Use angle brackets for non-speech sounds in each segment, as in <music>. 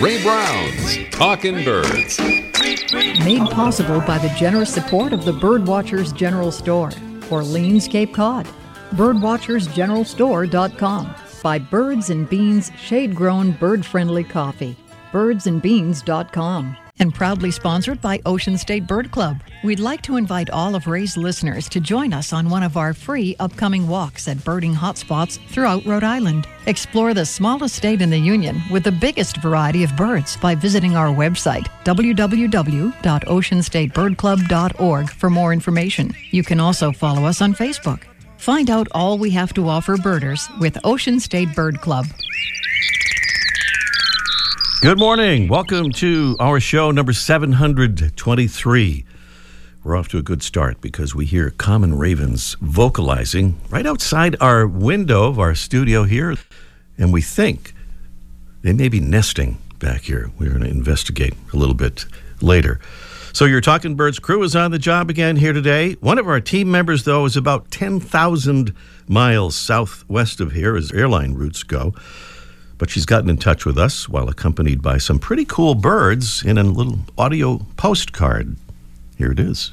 Ray Brown's Talking Birds. Made possible by the generous support of the Birdwatchers General Store, Orleans, Cape Cod. Birdwatchersgeneralstore.com. By Birds and Beans Shade Grown Bird Friendly Coffee. Birdsandbeans.com and proudly sponsored by Ocean State Bird Club. We'd like to invite all of Ray's listeners to join us on one of our free upcoming walks at birding hotspots throughout Rhode Island. Explore the smallest state in the Union with the biggest variety of birds by visiting our website, www.oceanstatebirdclub.org, for more information. You can also follow us on Facebook. Find out all we have to offer birders with Ocean State Bird Club. Good morning. Welcome to our show number 723. We're off to a good start because we hear common ravens vocalizing right outside our window of our studio here. And we think they may be nesting back here. We're going to investigate a little bit later. So, your Talking Birds crew is on the job again here today. One of our team members, though, is about 10,000 miles southwest of here as airline routes go but she's gotten in touch with us while accompanied by some pretty cool birds in a little audio postcard. Here it is.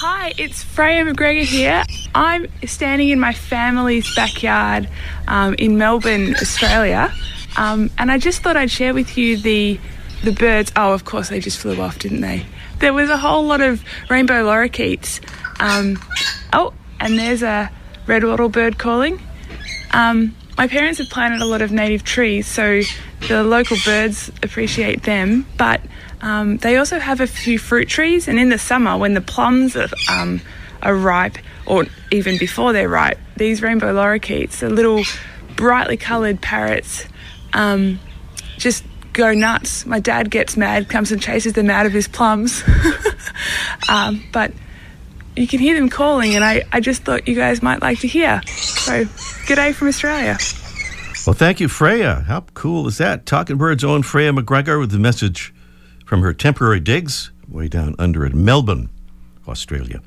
Hi, it's Freya McGregor here. I'm standing in my family's backyard um, in Melbourne, Australia, um, and I just thought I'd share with you the the birds. Oh, of course, they just flew off, didn't they? There was a whole lot of rainbow lorikeets. Um, oh, and there's a red wattle bird calling. Um, my parents have planted a lot of native trees, so the local birds appreciate them, but um, they also have a few fruit trees. And in the summer, when the plums are, um, are ripe, or even before they're ripe, these rainbow lorikeets, the little brightly coloured parrots, um, just go nuts. My dad gets mad, comes and chases them out of his plums. <laughs> um, but you can hear them calling, and I, I just thought you guys might like to hear. So, good day from Australia. Well, thank you, Freya. How cool is that? Talking Birds' own Freya McGregor with the message from her temporary digs way down under in Melbourne, Australia.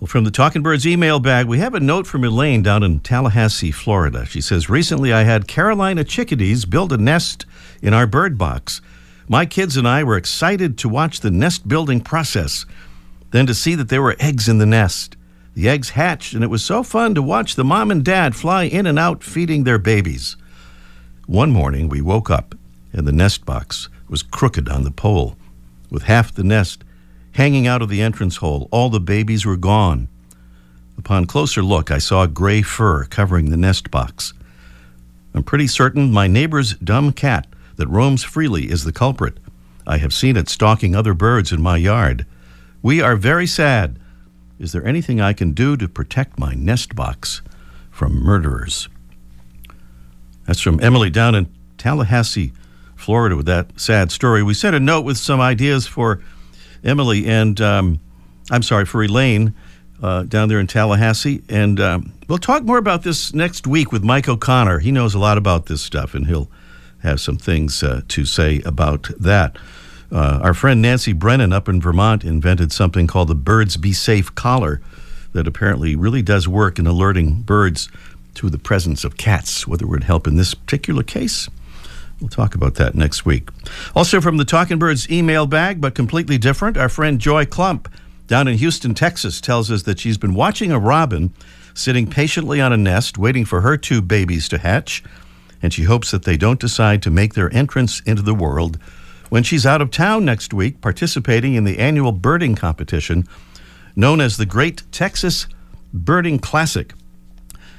Well, from the Talking Birds email bag, we have a note from Elaine down in Tallahassee, Florida. She says, Recently I had Carolina chickadees build a nest in our bird box. My kids and I were excited to watch the nest building process then to see that there were eggs in the nest. The eggs hatched, and it was so fun to watch the mom and dad fly in and out feeding their babies. One morning, we woke up, and the nest box was crooked on the pole, with half the nest hanging out of the entrance hole. All the babies were gone. Upon closer look, I saw gray fur covering the nest box. I'm pretty certain my neighbor's dumb cat that roams freely is the culprit. I have seen it stalking other birds in my yard. We are very sad. Is there anything I can do to protect my nest box from murderers? That's from Emily down in Tallahassee, Florida, with that sad story. We sent a note with some ideas for Emily and, um, I'm sorry, for Elaine uh, down there in Tallahassee. And um, we'll talk more about this next week with Mike O'Connor. He knows a lot about this stuff, and he'll have some things uh, to say about that. Uh, our friend Nancy Brennan up in Vermont invented something called the Birds Be Safe collar that apparently really does work in alerting birds to the presence of cats. Whether it would help in this particular case, we'll talk about that next week. Also, from the Talking Birds email bag, but completely different, our friend Joy Klump down in Houston, Texas, tells us that she's been watching a robin sitting patiently on a nest, waiting for her two babies to hatch, and she hopes that they don't decide to make their entrance into the world when she's out of town next week participating in the annual birding competition known as the Great Texas Birding Classic.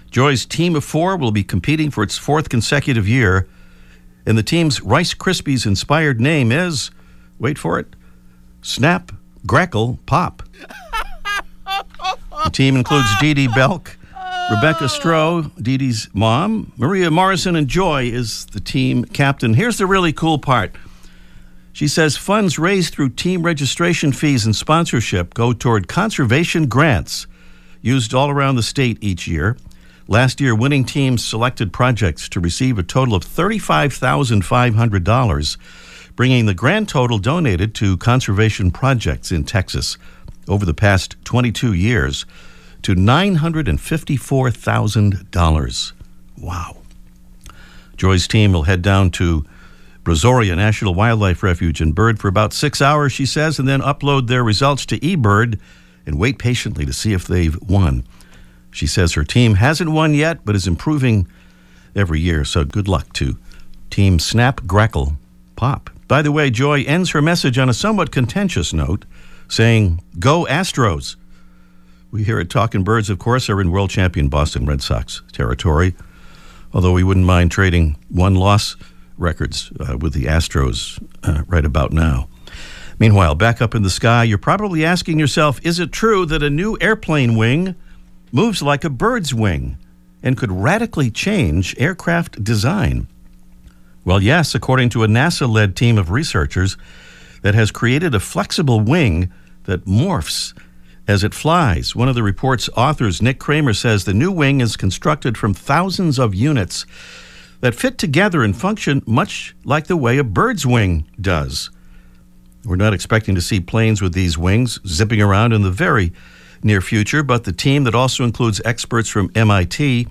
Joy's team of four will be competing for its fourth consecutive year, and the team's Rice Krispies inspired name is wait for it Snap, Grackle, Pop. the team includes Dee Dee Belk, Rebecca Stroh, Dee Dee's mom, Maria Morrison, and Joy is the team captain. Here's the really cool part. She says funds raised through team registration fees and sponsorship go toward conservation grants used all around the state each year. Last year, winning teams selected projects to receive a total of $35,500, bringing the grand total donated to conservation projects in Texas over the past 22 years to $954,000. Wow. Joy's team will head down to Brazoria National Wildlife Refuge and bird for about six hours, she says, and then upload their results to eBird and wait patiently to see if they've won. She says her team hasn't won yet, but is improving every year. So good luck to Team Snap Grackle Pop. By the way, Joy ends her message on a somewhat contentious note, saying, Go Astros. We here at Talking Birds, of course, are in world champion Boston Red Sox territory, although we wouldn't mind trading one loss records uh, with the Astros uh, right about now. Meanwhile, back up in the sky, you're probably asking yourself is it true that a new airplane wing moves like a bird's wing and could radically change aircraft design? Well, yes, according to a NASA led team of researchers that has created a flexible wing that morphs as it flies. One of the report's authors, Nick Cramer, says the new wing is constructed from thousands of units that fit together and function much like the way a bird's wing does. We're not expecting to see planes with these wings zipping around in the very near future, but the team that also includes experts from MIT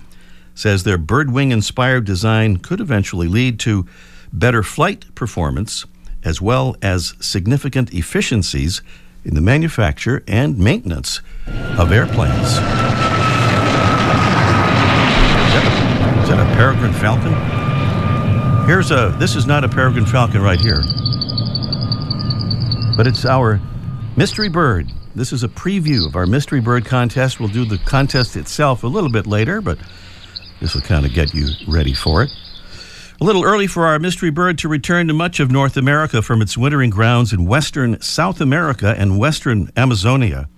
says their birdwing inspired design could eventually lead to better flight performance as well as significant efficiencies in the manufacture and maintenance of airplanes. Is that a peregrine falcon? Here's a, this is not a peregrine falcon right here, but it's our mystery bird. This is a preview of our mystery bird contest. We'll do the contest itself a little bit later, but this will kind of get you ready for it. A little early for our mystery bird to return to much of North America from its wintering grounds in western South America and western Amazonia.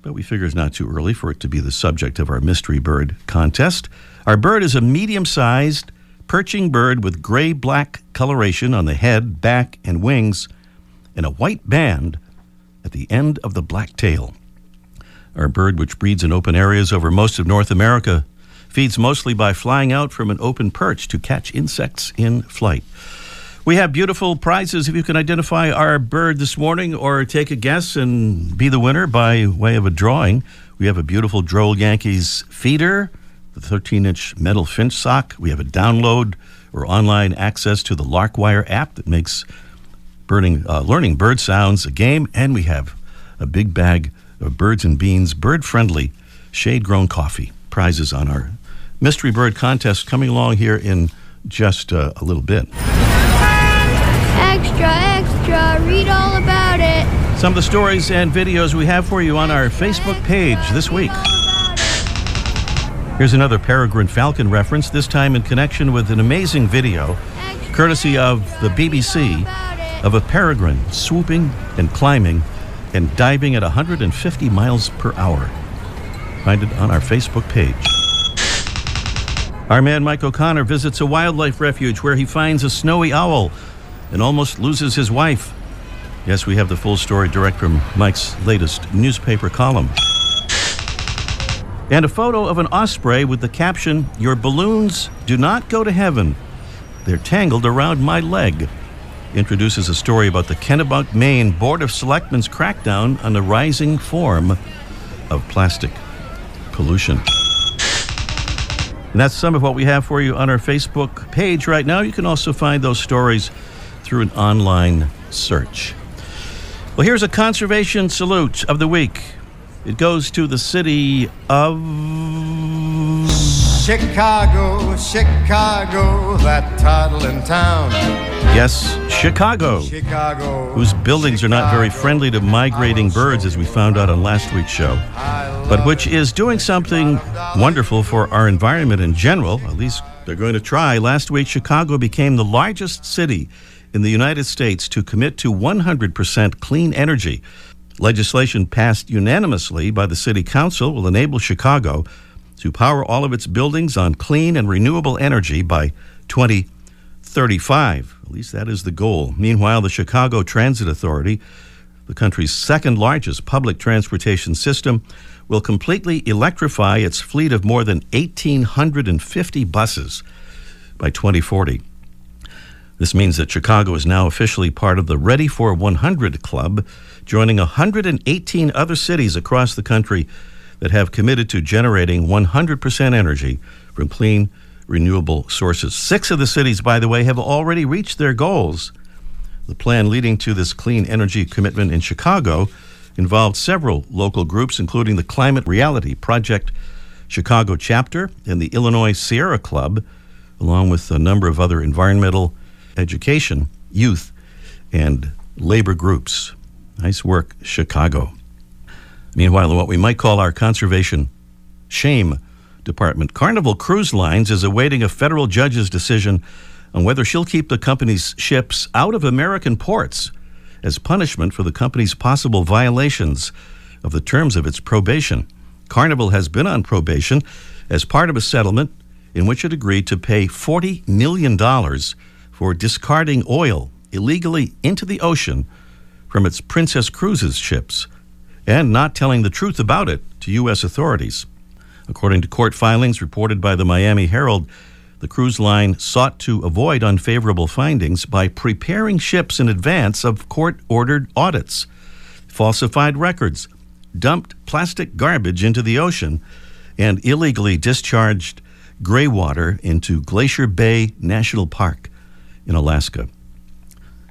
But we figure it's not too early for it to be the subject of our mystery bird contest. Our bird is a medium sized perching bird with gray black coloration on the head, back, and wings, and a white band at the end of the black tail. Our bird, which breeds in open areas over most of North America, feeds mostly by flying out from an open perch to catch insects in flight. We have beautiful prizes if you can identify our bird this morning or take a guess and be the winner by way of a drawing. We have a beautiful Droll Yankees feeder the 13 inch metal finch sock. We have a download or online access to the Larkwire app that makes birding, uh, learning bird sounds a game. And we have a big bag of Birds and Beans bird friendly shade grown coffee. Prizes on our mystery bird contest coming along here in just uh, a little bit. Extra, extra, read all about it. Some of the stories and videos we have for you on our Facebook page this week. Here's another peregrine falcon reference, this time in connection with an amazing video, courtesy of the BBC, of a peregrine swooping and climbing and diving at 150 miles per hour. Find it on our Facebook page. Our man Mike O'Connor visits a wildlife refuge where he finds a snowy owl and almost loses his wife. Yes, we have the full story direct from Mike's latest newspaper column and a photo of an osprey with the caption, Your balloons do not go to heaven. They're tangled around my leg. Introduces a story about the Kennebunk, Maine Board of Selectmen's crackdown on the rising form of plastic pollution. And that's some of what we have for you on our Facebook page right now. You can also find those stories through an online search. Well, here's a conservation salute of the week. It goes to the city of Chicago, Chicago, that toddling town. Yes, Chicago. Chicago. Whose buildings are not very friendly to migrating birds, as we found out on last week's show, but which is doing something wonderful for our environment in general. At least they're going to try. Last week, Chicago became the largest city in the United States to commit to 100% clean energy. Legislation passed unanimously by the City Council will enable Chicago to power all of its buildings on clean and renewable energy by 2035. At least that is the goal. Meanwhile, the Chicago Transit Authority, the country's second largest public transportation system, will completely electrify its fleet of more than 1,850 buses by 2040. This means that Chicago is now officially part of the Ready for 100 Club joining 118 other cities across the country that have committed to generating 100% energy from clean, renewable sources. Six of the cities, by the way, have already reached their goals. The plan leading to this clean energy commitment in Chicago involved several local groups, including the Climate Reality Project Chicago chapter and the Illinois Sierra Club, along with a number of other environmental, education, youth, and labor groups. Nice work, Chicago. Meanwhile, what we might call our conservation shame department, Carnival Cruise Lines is awaiting a federal judge's decision on whether she'll keep the company's ships out of American ports as punishment for the company's possible violations of the terms of its probation. Carnival has been on probation as part of a settlement in which it agreed to pay $40 million for discarding oil illegally into the ocean from its Princess Cruises ships and not telling the truth about it to U.S. authorities. According to court filings reported by the Miami Herald, the cruise line sought to avoid unfavorable findings by preparing ships in advance of court ordered audits, falsified records, dumped plastic garbage into the ocean, and illegally discharged gray water into Glacier Bay National Park in Alaska.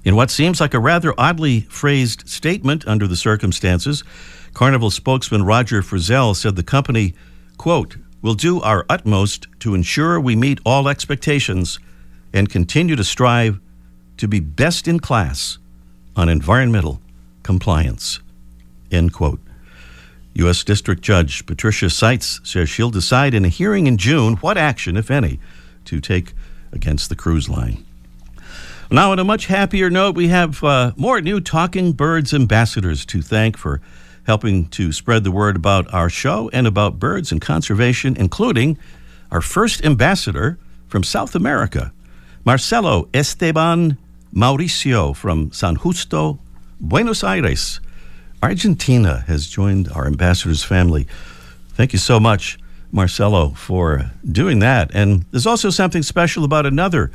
In what seems like a rather oddly phrased statement under the circumstances, Carnival spokesman Roger Frizzell said the company, quote, will do our utmost to ensure we meet all expectations and continue to strive to be best in class on environmental compliance. End quote. U.S. District Judge Patricia Seitz says she'll decide in a hearing in June what action, if any, to take against the cruise line. Now, on a much happier note, we have uh, more new Talking Birds ambassadors to thank for helping to spread the word about our show and about birds and conservation, including our first ambassador from South America, Marcelo Esteban Mauricio from San Justo, Buenos Aires. Argentina has joined our ambassadors family. Thank you so much, Marcelo, for doing that. And there's also something special about another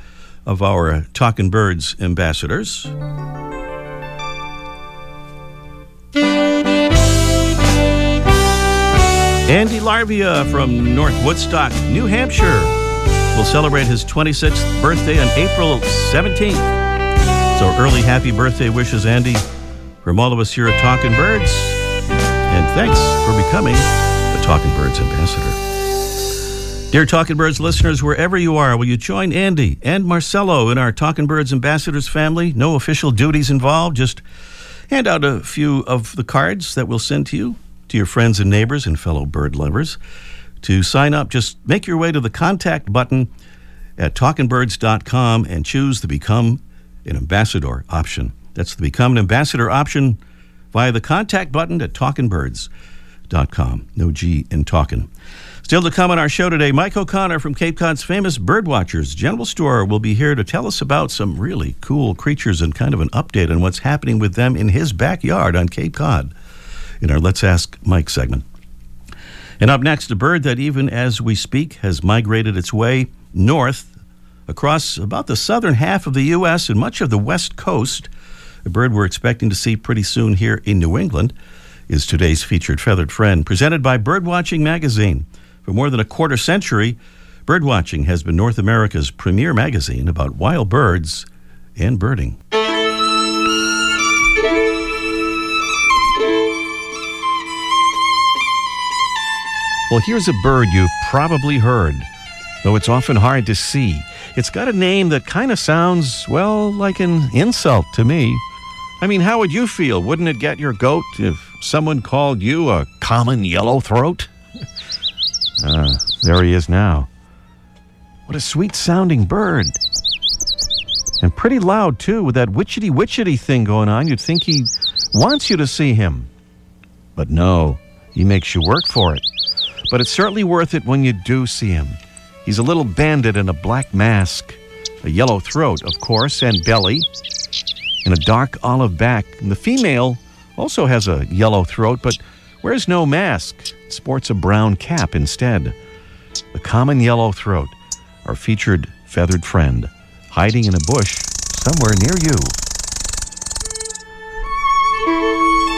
of our Talking Birds ambassadors. Andy Larvia from North Woodstock, New Hampshire, will celebrate his 26th birthday on April 17th. So early happy birthday wishes, Andy, from all of us here at Talking Birds. And thanks for becoming the Talking Birds ambassador. Dear Talking Birds listeners, wherever you are, will you join Andy and Marcelo in our Talking Birds ambassadors family? No official duties involved, just hand out a few of the cards that we'll send to you to your friends and neighbors and fellow bird lovers. To sign up, just make your way to the contact button at talkingbirds.com and choose the Become an Ambassador option. That's the Become an Ambassador option via the contact button at talkingbirds.com. No G in talking. Still to come on our show today, Mike O'Connor from Cape Cod's famous Birdwatchers General Store will be here to tell us about some really cool creatures and kind of an update on what's happening with them in his backyard on Cape Cod in our Let's Ask Mike segment. And up next, a bird that, even as we speak, has migrated its way north across about the southern half of the U.S. and much of the West Coast. A bird we're expecting to see pretty soon here in New England is today's featured feathered friend, presented by Birdwatching Magazine. For more than a quarter century, Birdwatching has been North America's premier magazine about wild birds and birding. Well, here's a bird you've probably heard, though it's often hard to see. It's got a name that kind of sounds, well, like an insult to me. I mean, how would you feel? Wouldn't it get your goat if someone called you a common yellow throat? <laughs> Ah, there he is now. What a sweet sounding bird. And pretty loud, too, with that witchetty witchetty thing going on. You'd think he wants you to see him. But no, he makes you work for it but it's certainly worth it when you do see him. He's a little bandit in a black mask, a yellow throat, of course, and belly, and a dark olive back. And the female also has a yellow throat, but wears no mask, sports a brown cap instead. The common yellow throat, our featured feathered friend, hiding in a bush somewhere near you.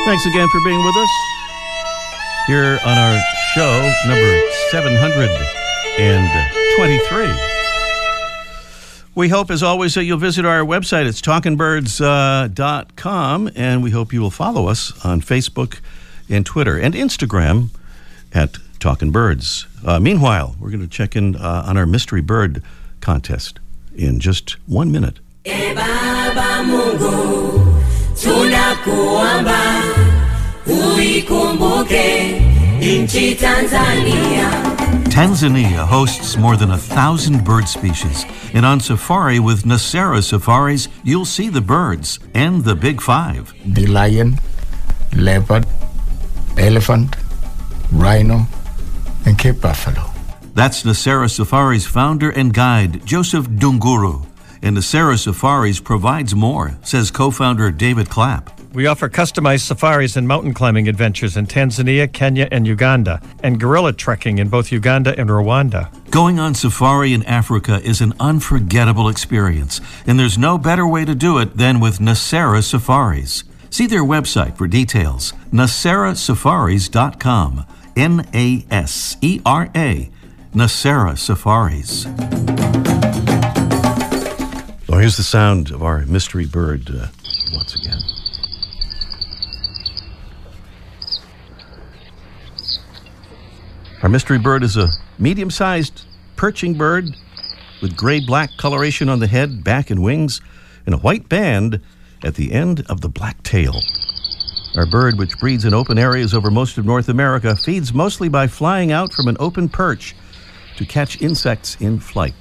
Thanks again for being with us here on our show number 723. We hope, as always, that you'll visit our website. It's talkingbirds.com, uh, and we hope you will follow us on Facebook and Twitter and Instagram at Talking Birds. Uh, meanwhile, we're going to check in uh, on our mystery bird contest in just one minute. E Baba Mungu, tunakuomba uikumbuke nchi Tanzania. Tanzania hosts more than a thousand bird species, and on safari with Nasera Safaris, you'll see the birds and the big five. the lion, leopard, elephant, rhino, and Cape buffalo. That's Nasera Safaris founder and guide, Joseph Dunguru. And Nasera Safaris provides more, says co founder David Clapp. We offer customized safaris and mountain climbing adventures in Tanzania, Kenya, and Uganda, and gorilla trekking in both Uganda and Rwanda. Going on safari in Africa is an unforgettable experience, and there's no better way to do it than with Nasera Safaris. See their website for details naserasafaris.com. N A S E R A, Nasera Safaris. Well, here's the sound of our mystery bird uh, once again. Our mystery bird is a medium sized perching bird with gray black coloration on the head, back, and wings, and a white band at the end of the black tail. Our bird, which breeds in open areas over most of North America, feeds mostly by flying out from an open perch to catch insects in flight.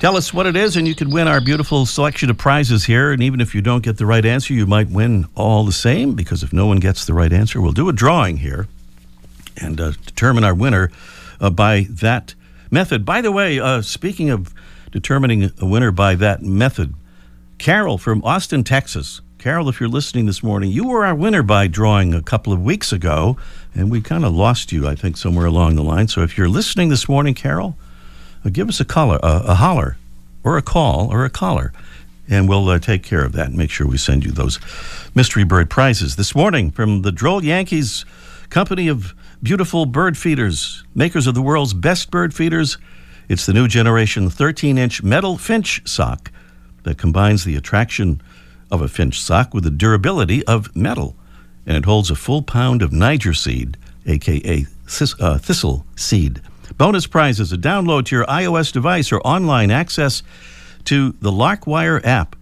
Tell us what it is, and you could win our beautiful selection of prizes here. And even if you don't get the right answer, you might win all the same, because if no one gets the right answer, we'll do a drawing here and uh, determine our winner uh, by that method. By the way, uh, speaking of determining a winner by that method, Carol from Austin, Texas. Carol, if you're listening this morning, you were our winner by drawing a couple of weeks ago, and we kind of lost you, I think, somewhere along the line. So if you're listening this morning, Carol, uh, give us a color, uh, a holler, or a call, or a caller, and we'll uh, take care of that and make sure we send you those mystery bird prizes. This morning, from the Droll Yankees Company of Beautiful Bird Feeders, makers of the world's best bird feeders, it's the new generation 13 inch metal finch sock that combines the attraction of a finch sock with the durability of metal. And it holds a full pound of Niger seed, aka uh, thistle seed. Bonus prizes a download to your iOS device or online access to the Larkwire app,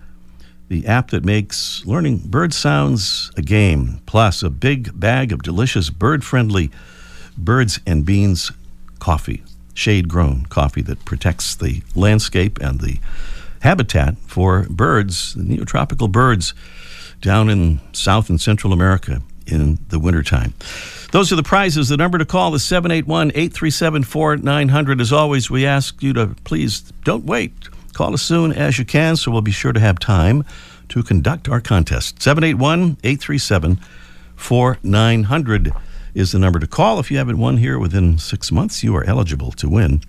the app that makes learning bird sounds a game, plus a big bag of delicious bird friendly birds and beans coffee, shade grown coffee that protects the landscape and the habitat for birds, neotropical birds down in South and Central America in the wintertime. Those are the prizes. The number to call is 781 837 4900. As always, we ask you to please don't wait. Call as soon as you can so we'll be sure to have time to conduct our contest. 781 837 4900 is the number to call. If you haven't won here within six months, you are eligible to win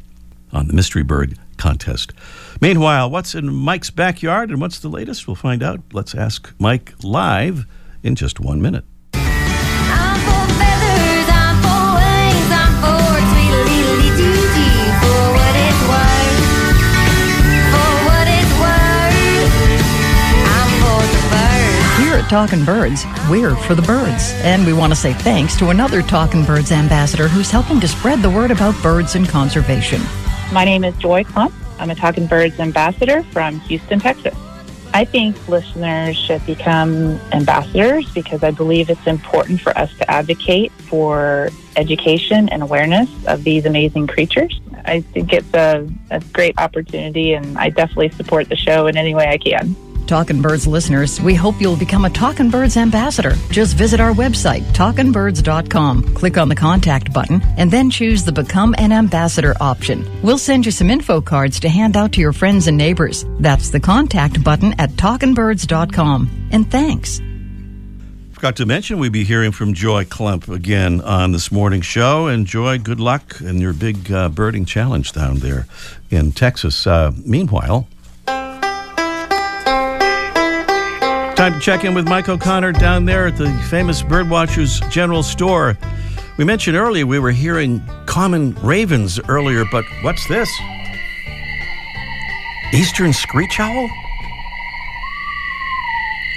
on the Mystery Bird contest. Meanwhile, what's in Mike's backyard and what's the latest? We'll find out. Let's ask Mike live in just one minute. I'm for feathers, I'm for wings, I'm for tweedledee-doo-dee, for what it's worth. For what it's worth, I'm for the birds. Here at Talkin' Birds, we're for the birds. And we want to say thanks to another Talking Birds ambassador who's helping to spread the word about birds and conservation. My name is Joy Klump. I'm a Talking Birds ambassador from Houston, Texas. I think listeners should become ambassadors because I believe it's important for us to advocate for education and awareness of these amazing creatures. I think it's a, a great opportunity, and I definitely support the show in any way I can. Talkin' Birds listeners, we hope you'll become a Talkin' Birds ambassador. Just visit our website, talkinbirds.com, click on the contact button, and then choose the Become an Ambassador option. We'll send you some info cards to hand out to your friends and neighbors. That's the contact button at talkinbirds.com. And thanks. Forgot to mention we'd be hearing from Joy Klump again on this morning show. And Joy, good luck in your big uh, birding challenge down there in Texas. Uh, meanwhile, time to check in with Mike O'Connor down there at the famous Birdwatchers General Store. We mentioned earlier we were hearing common ravens earlier, but what's this? Eastern screech owl?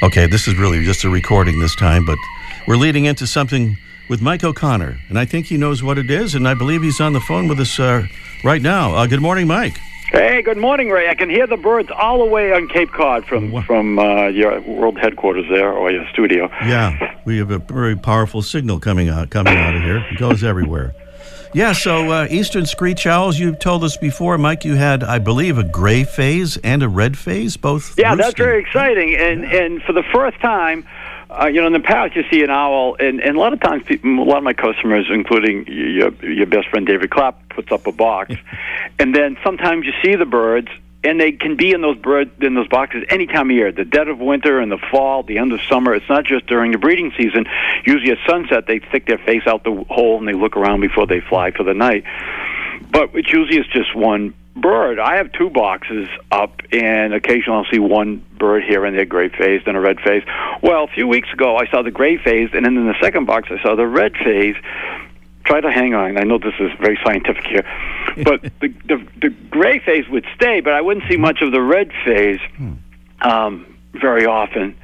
Okay, this is really just a recording this time, but we're leading into something with Mike O'Connor, and I think he knows what it is, and I believe he's on the phone with us uh, right now. Uh, good morning, Mike. Hey, good morning, Ray. I can hear the birds all the way on Cape Cod from from uh, your world headquarters there or your studio. Yeah, we have a very powerful signal coming out coming out of here. It goes everywhere. Yeah, so uh, Eastern screech owls. You told us before, Mike. You had, I believe, a gray phase and a red phase, both. Yeah, that's very exciting. And and for the first time, uh, you know, in the past you see an owl, and, and a lot of times, people, a lot of my customers, including your your best friend David Clapp, puts up a box, and then sometimes you see the birds. And they can be in those bird in those boxes any time of year, the dead of winter and the fall, the end of summer. It's not just during the breeding season. Usually at sunset, they stick their face out the hole and they look around before they fly for the night. But it usually is just one bird. I have two boxes up, and occasionally I'll see one bird here and there, gray phased and a red phase. Well, a few weeks ago, I saw the gray phased, and then in the second box, I saw the red phase. Try to hang on. I know this is very scientific here, <laughs> but the, the the gray phase would stay, but I wouldn't see much of the red phase um, very often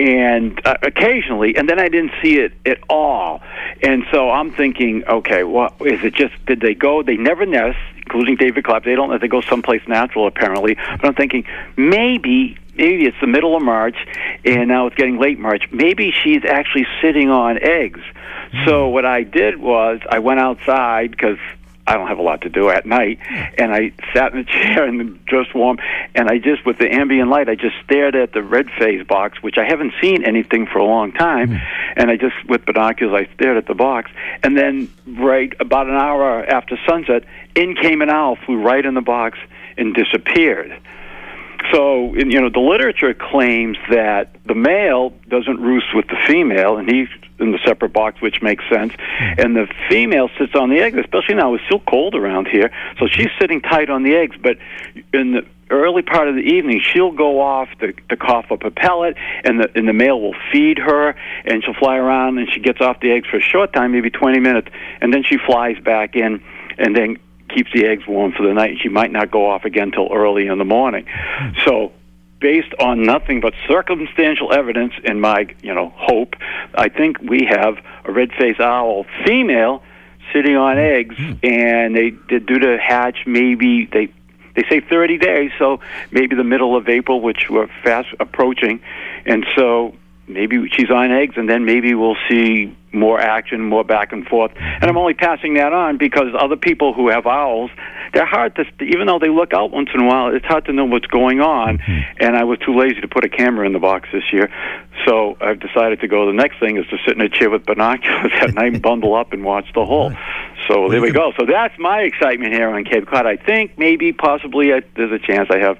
and uh, occasionally, and then I didn't see it at all. And so I'm thinking, okay, what is it? Just did they go? They never nest, including David Clapp. They don't. They go someplace natural, apparently. But I'm thinking maybe. Maybe it's the middle of March, and now it's getting late March. Maybe she's actually sitting on eggs. So hmm. what I did was I went outside because I don't have a lot to do at night, and I sat in a <laughs> chair and just warm, and I just with the ambient light, I just stared at the red phase box, which I haven't seen anything for a long time, hmm. and I just with binoculars I stared at the box, and then right about an hour after sunset, in came an owl, flew right in the box and disappeared. So, you know, the literature claims that the male doesn't roost with the female, and he's in the separate box, which makes sense. Hmm. And the female sits on the eggs, especially now it's still cold around here. So hmm. she's sitting tight on the eggs, but in the early part of the evening, she'll go off to, to cough up a pellet, and the and the male will feed her, and she'll fly around, and she gets off the eggs for a short time, maybe 20 minutes, and then she flies back in, and then keeps the eggs warm for the night. She might not go off again till early in the morning. So, based on nothing but circumstantial evidence and my, you know, hope, I think we have a red-phase owl female sitting on hmm. eggs, and they they're due to hatch maybe they they say 30 days, so maybe the middle of April, which we're fast approaching, and so maybe she's on eggs, and then maybe we'll see more action, more back and forth. And I'm only passing that on because other people who have owls, they're hard to, even though they look out once in a while, it's hard to know what's going on. And I was too lazy to put a camera in the box this year, so I've decided to go. The next thing is to sit in a chair with binoculars <laughs> at night, and bundle up, and watch the hole. So there we go. So that's my excitement here on Cape Cod. I think maybe, possibly, I, there's a chance I have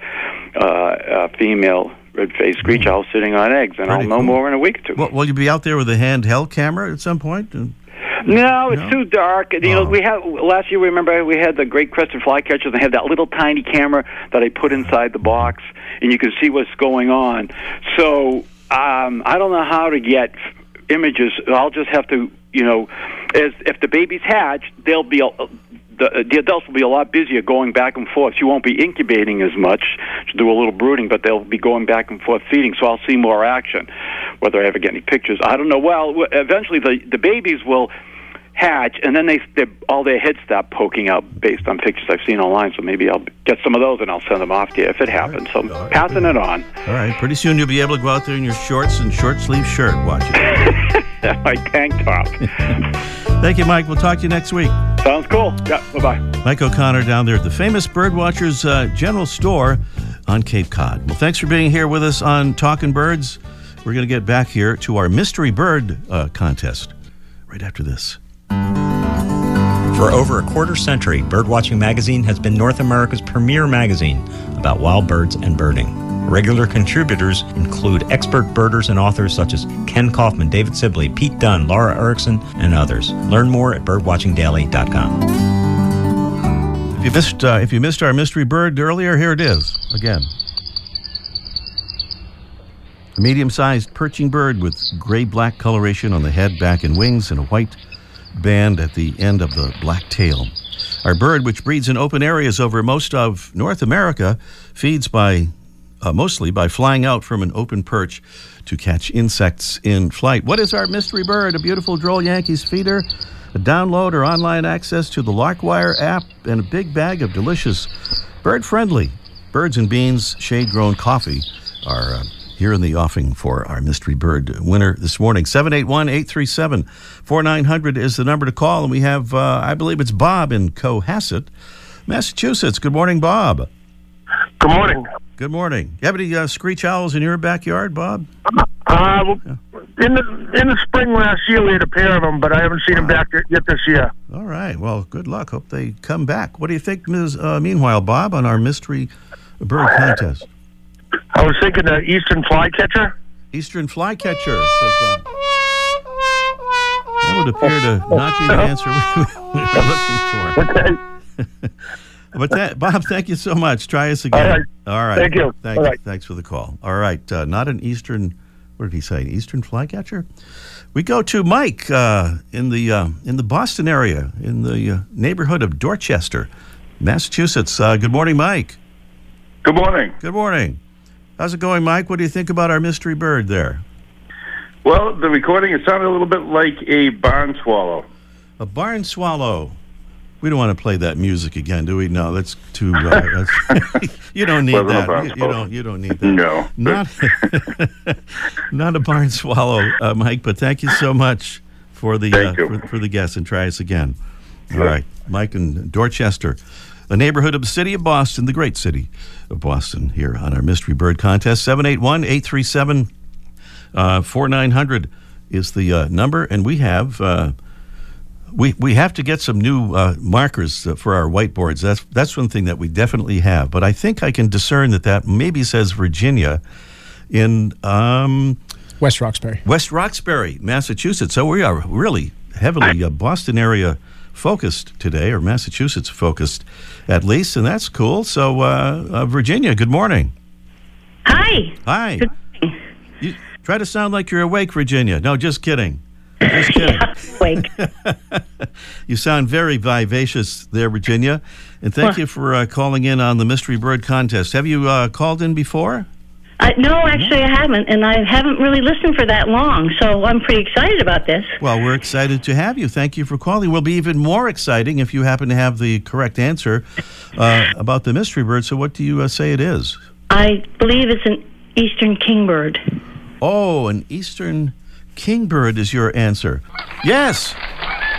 uh, a female red-phase screech owl sitting on eggs, and I'll know cool. more in a week or two. Well, will you be out there with a handheld camera at some point? No, it's No? too dark. You know, we had last year. Remember, we had the great crested flycatchers. They had that little tiny camera that I put inside the box, and you can see what's going on. So um, I don't know how to get images. I'll just have to, you know, as if the babies hatch, they'll be. The, the adults will be a lot busier going back and forth. She won't be incubating as much to do a little brooding, but they'll be going back and forth feeding. So I'll see more action. Whether I ever get any pictures, I don't know. Well, eventually the the babies will hatch, and then they, they all their heads stop poking out based on pictures I've seen online. So maybe I'll get some of those and I'll send them off to you if it happens. So I'm passing it on. all right, pretty soon you'll be able to go out there in your shorts and short sleeve shirt watching. <laughs> My tank top. <laughs> Thank you, Mike. We'll talk to you next week. Sounds cool. Yeah. Bye bye. Mike O'Connor down there at the famous Birdwatchers uh, General Store on Cape Cod. Well, thanks for being here with us on Talking Birds. We're going to get back here to our mystery bird uh, contest right after this. For over a quarter century, Birdwatching Magazine has been North America's premier magazine about wild birds and birding. Regular contributors include expert birders and authors such as Kenn Kaufman, David Sibley, Pete Dunne, Laura Erickson, and others. Learn more at birdwatchingdaily.com. If you missed, uh, if you missed our mystery bird earlier, here it is again. A medium-sized perching bird with gray-black coloration on the head, back, and wings, and a white band at the end of the black tail. Our bird, which breeds in open areas over most of North America, feeds by uh, mostly by flying out from an open perch to catch insects in flight. What is our mystery bird? A beautiful Droll Yankees feeder, a download or online access to the Larkwire app, and a big bag of delicious bird friendly birds and beans shade grown coffee are. Uh, here in the offing for our mystery bird winner this morning. 781 837 4900 is the number to call. And we have, uh, I believe it's Bob in Cohasset, Massachusetts. Good morning, Bob. Good morning. Good morning. You have any uh, screech owls in your backyard, Bob? Uh, well, in the in the spring last year we had a pair of them, but I haven't seen them back yet this year. All right. Well, good luck. Hope they come back. What do you think, Ms. Uh, meanwhile, Bob, on our mystery bird contest? I was thinking the eastern flycatcher. Eastern flycatcher. uh, that would appear to not be the answer we, <laughs> we were looking for. <laughs> but that, Bob, thank you so much. Try us again. All right. All right. Thank you. Thank All you. right. Thanks for the call. All right. Uh, not an eastern. What did he say? An eastern flycatcher. We go to Mike uh, in the uh, in the Boston area, in the uh, neighborhood of Dorchester, Massachusetts. Uh, good morning, Mike. Good morning. Good morning. How's it going, Mike? What do you think about our mystery bird there? Well, the recording it sounded a little bit like a barn swallow. A barn swallow. We don't want to play that music again, do we? No, that's too. Uh, that's, <laughs> you don't need Wasn't that. You, you don't. You don't need that. No. Not. <laughs> not a barn swallow, uh, Mike. But thank you so much for the uh, for, for the guess and try us again. All right, Mike in Dorchester, a neighborhood of the city of Boston, the great city of Boston. Here on our mystery bird contest, 781-837 uh, 4900 is the uh, number, and we have. Uh, we, we have to get some new uh, markers uh, for our whiteboards. That's that's one thing that we definitely have. But I think I can discern that that maybe says Virginia in um, West Roxbury. West Roxbury, Massachusetts. So we are really heavily uh, Boston area focused today, or Massachusetts focused at least, and that's cool. So uh, uh, Virginia, good morning. Hi. Hi. Good You try to sound like you're awake, Virginia. No, just kidding. Just <laughs> kidding. awake. <laughs> you sound very vivacious there, Virginia. And thank you for uh, calling in on the Mystery Bird Contest. Have you uh, called in before? Uh, no, actually, I haven't, and I haven't really listened for that long, so I'm pretty excited about this. Well, we're excited to have you. Thank you for calling. We'll be even more exciting if you happen to have the correct answer uh, <laughs> about the mystery bird. So, what do you uh, say it is? I believe it's an eastern kingbird. Oh, an eastern kingbird is your answer. Yes,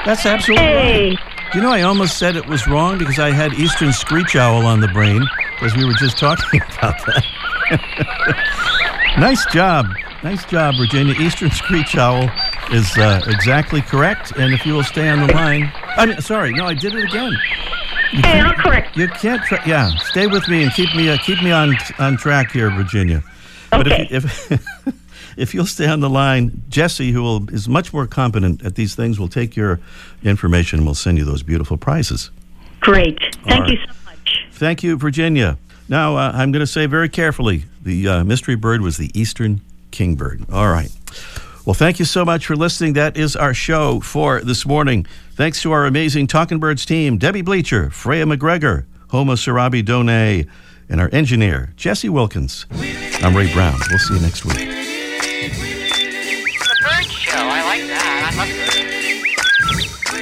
that's absolutely Hey. right. You know, I almost said it was wrong because I had eastern screech owl on the brain because we were just talking <laughs> about that. <laughs> nice job. Nice job, Virginia. Eastern screech owl is uh, exactly correct. And if you will stay on the line, I mean, sorry, no, I did it again. You Hey, I'll correct. You can't. Tra- yeah, stay with me and keep me uh, keep me on on track here, Virginia. But if, you- if <laughs> if you'll stay on the line, Jesse, who will, is much more competent at these things, will take your information and will send you those beautiful prizes. Great. Thank All you so much. Thank you, Virginia. Now, uh, I'm going to say very carefully the uh, mystery bird was the eastern kingbird. All right. Well, thank you so much for listening. That is our show for this morning. Thanks to our amazing Talking Birds team Debbie Bleacher, Freya McGregor, Homo Sarabi Done, and our engineer, Jesse Wilkins. I'm Ray Brown. We'll see you next week. The bird show. I like that. I love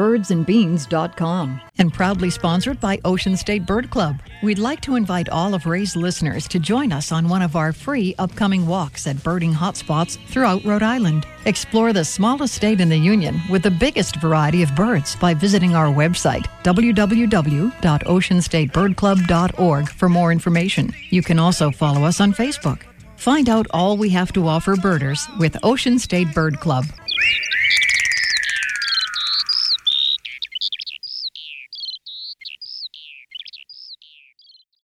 Birdsandbeans.com. And proudly sponsored by Ocean State Bird Club. We'd like to invite all of Ray's listeners to join us on one of our free upcoming walks at birding hotspots throughout Rhode Island. Explore the smallest state in the Union with the biggest variety of birds by visiting our website, www.oceanstatebirdclub.org, for more information. You can also follow us on Facebook. Find out all we have to offer birders with Ocean State Bird Club.